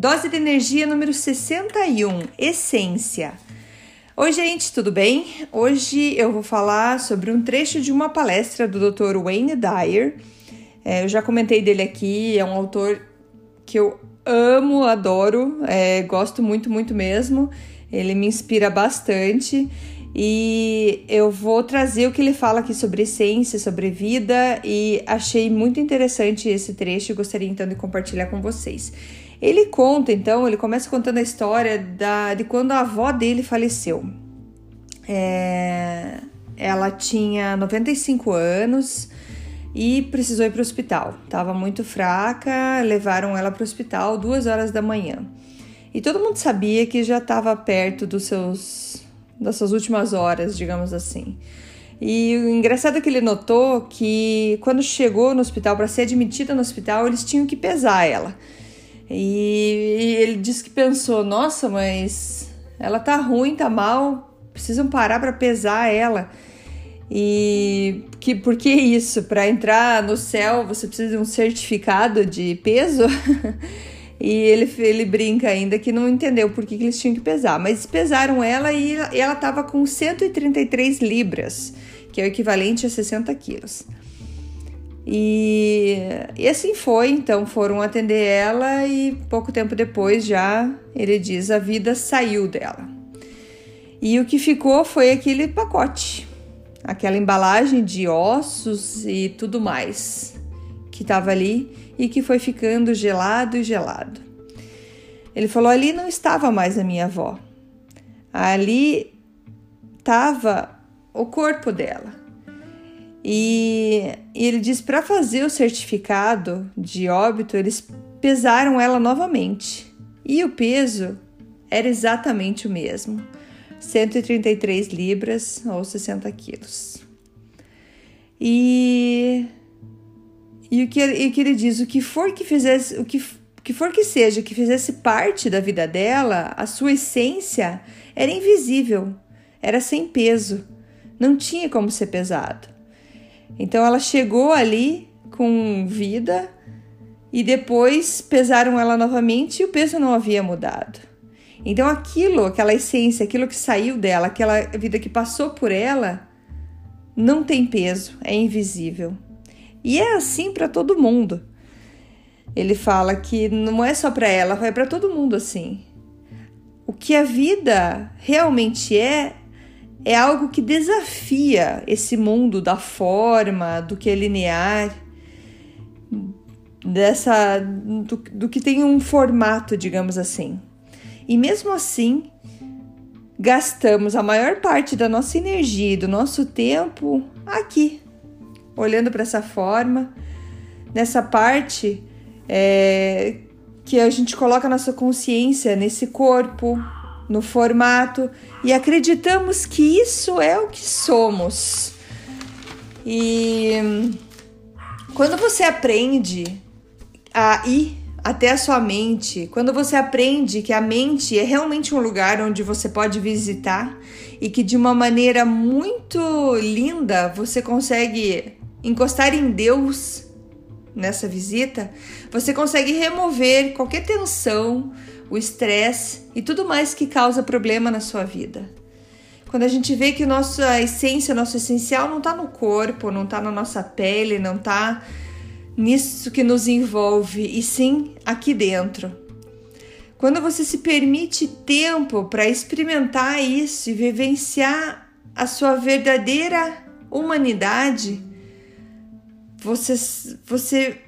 Dose de energia número 61, essência. Oi, gente, tudo bem? Hoje eu vou falar sobre um trecho de uma palestra do Dr. Wayne Dyer. É, eu já comentei dele aqui, é um autor que eu amo, adoro, é, gosto muito, muito mesmo. Ele me inspira bastante e eu vou trazer o que ele fala aqui sobre essência, sobre vida e achei muito interessante esse trecho e gostaria então de compartilhar com vocês. Ele conta, então, ele começa contando a história da, de quando a avó dele faleceu. É, ela tinha 95 anos e precisou ir para o hospital. Estava muito fraca, levaram ela para o hospital duas horas da manhã. E todo mundo sabia que já estava perto dos seus, das suas últimas horas, digamos assim. E o engraçado é que ele notou que quando chegou no hospital para ser admitida no hospital, eles tinham que pesar ela. E ele disse que pensou: nossa, mas ela tá ruim, tá mal, precisam parar para pesar ela. E que, por que isso? Para entrar no céu você precisa de um certificado de peso? e ele, ele brinca ainda que não entendeu por que, que eles tinham que pesar. Mas pesaram ela e, ela estava com 133 libras, que é o equivalente a 60 quilos. E, e assim foi, então foram atender ela e pouco tempo depois já ele diz a vida saiu dela. E o que ficou foi aquele pacote, aquela embalagem de ossos e tudo mais que estava ali e que foi ficando gelado e gelado. Ele falou: ali não estava mais a minha avó, ali estava o corpo dela. E, ele diz para fazer o certificado de óbito, eles pesaram ela novamente. E o peso era exatamente o mesmo: 133 libras ou 60 quilos. E, e o que, e que ele diz: o que for que fizesse, o que, que for que seja que fizesse parte da vida dela, a sua essência era invisível, era sem peso, não tinha como ser pesado. Então ela chegou ali com vida e depois pesaram ela novamente e o peso não havia mudado. Então aquilo, aquela essência, aquilo que saiu dela, aquela vida que passou por ela, não tem peso, é invisível. E é assim para todo mundo. Ele fala que não é só para ela, é para todo mundo assim. O que a vida realmente é é algo que desafia esse mundo da forma, do que é linear, dessa do, do que tem um formato, digamos assim. E mesmo assim, gastamos a maior parte da nossa energia e do nosso tempo aqui, olhando para essa forma, nessa parte é, que a gente coloca a nossa consciência nesse corpo, no formato e acreditamos que isso é o que somos. E quando você aprende a ir até a sua mente, quando você aprende que a mente é realmente um lugar onde você pode visitar e que de uma maneira muito linda você consegue encostar em Deus nessa visita, você consegue remover qualquer tensão, o estresse e tudo mais que causa problema na sua vida. Quando a gente vê que nossa essência, nosso essencial não está no corpo, não está na nossa pele, não está nisso que nos envolve, e sim aqui dentro. Quando você se permite tempo para experimentar isso e vivenciar a sua verdadeira humanidade, você, você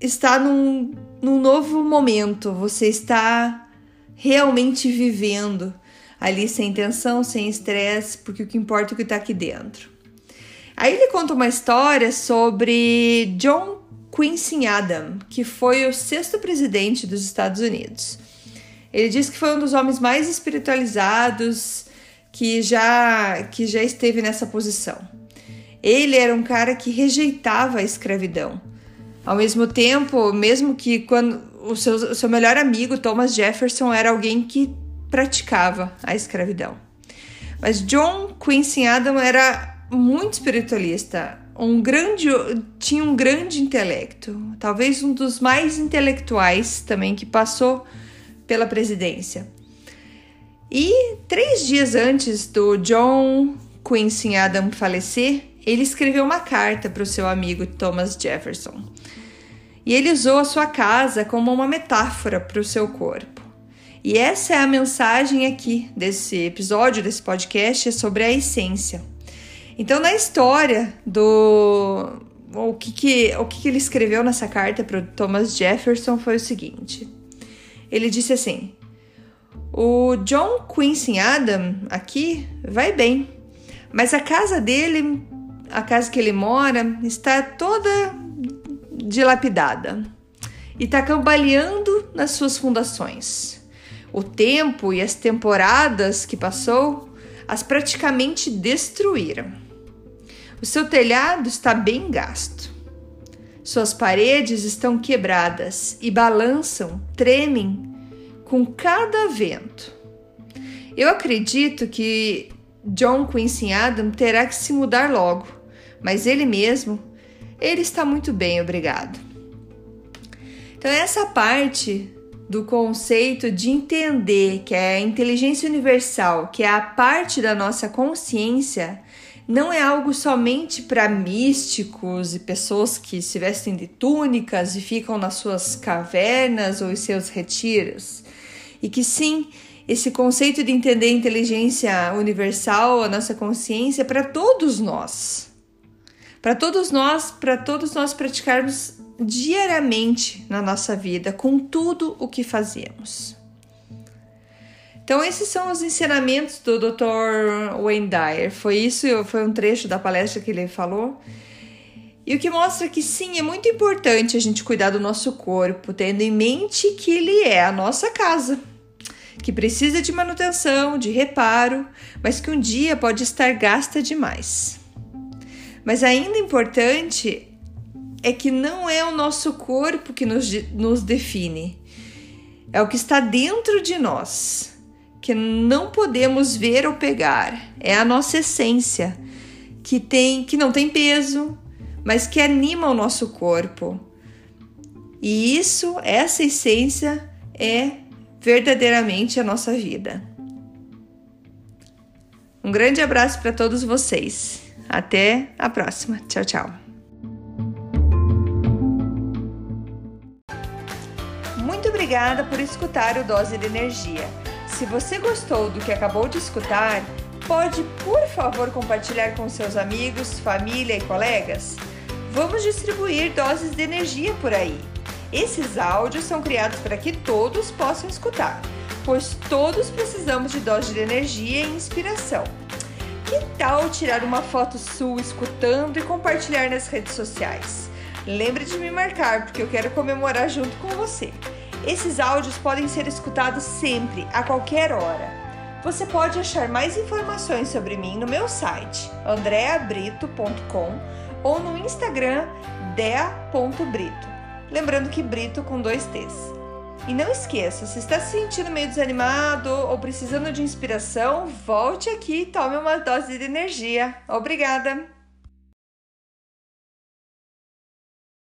está num, num novo momento, você está realmente vivendo ali sem tensão, sem estresse, porque o que importa é o que está aqui dentro. Aí ele conta uma história sobre John Quincy Adam, que foi o sexto presidente dos Estados Unidos. Ele diz que foi um dos homens mais espiritualizados que já, que já esteve nessa posição. Ele era um cara que rejeitava a escravidão. Ao mesmo tempo, mesmo que quando o seu, o seu melhor amigo, Thomas Jefferson, era alguém que praticava a escravidão. Mas John Quincy Adams era muito espiritualista, um grande, tinha um grande intelecto, talvez um dos mais intelectuais também que passou pela presidência. E três dias antes do John Quincy Adams falecer, ele escreveu uma carta para o seu amigo Thomas Jefferson. E ele usou a sua casa como uma metáfora para o seu corpo. E essa é a mensagem aqui desse episódio, desse podcast, é sobre a essência. Então, na história do. O que, que, o que, que ele escreveu nessa carta para o Thomas Jefferson foi o seguinte: ele disse assim. O John Quincy Adam aqui vai bem, mas a casa dele a casa que ele mora está toda dilapidada e está cambaleando nas suas fundações. O tempo e as temporadas que passou as praticamente destruíram. O seu telhado está bem gasto. Suas paredes estão quebradas e balançam, tremem com cada vento. Eu acredito que John Quincy Adam terá que se mudar logo mas ele mesmo, ele está muito bem, obrigado. Então, essa parte do conceito de entender que é a inteligência universal, que é a parte da nossa consciência, não é algo somente para místicos e pessoas que se vestem de túnicas e ficam nas suas cavernas ou em seus retiros. E que sim, esse conceito de entender a inteligência universal, a nossa consciência, é para todos nós para todos nós, para todos nós praticarmos diariamente na nossa vida com tudo o que fazemos. Então esses são os ensinamentos do Dr. Wayne Dyer. Foi isso, foi um trecho da palestra que ele falou. E o que mostra que sim, é muito importante a gente cuidar do nosso corpo, tendo em mente que ele é a nossa casa, que precisa de manutenção, de reparo, mas que um dia pode estar gasta demais. Mas ainda importante é que não é o nosso corpo que nos, nos define, é o que está dentro de nós, que não podemos ver ou pegar, é a nossa essência, que, tem, que não tem peso, mas que anima o nosso corpo. E isso, essa essência, é verdadeiramente a nossa vida. Um grande abraço para todos vocês. Até a próxima. Tchau, tchau. Muito obrigada por escutar o Dose de Energia. Se você gostou do que acabou de escutar, pode, por favor, compartilhar com seus amigos, família e colegas? Vamos distribuir doses de energia por aí. Esses áudios são criados para que todos possam escutar, pois todos precisamos de doses de energia e inspiração. Que tal tirar uma foto sua escutando e compartilhar nas redes sociais? Lembre de me marcar, porque eu quero comemorar junto com você. Esses áudios podem ser escutados sempre, a qualquer hora. Você pode achar mais informações sobre mim no meu site andreabrito.com ou no Instagram dea.brito. Lembrando que Brito com dois T's. E não esqueça, se está se sentindo meio desanimado ou precisando de inspiração, volte aqui e tome uma dose de energia. Obrigada!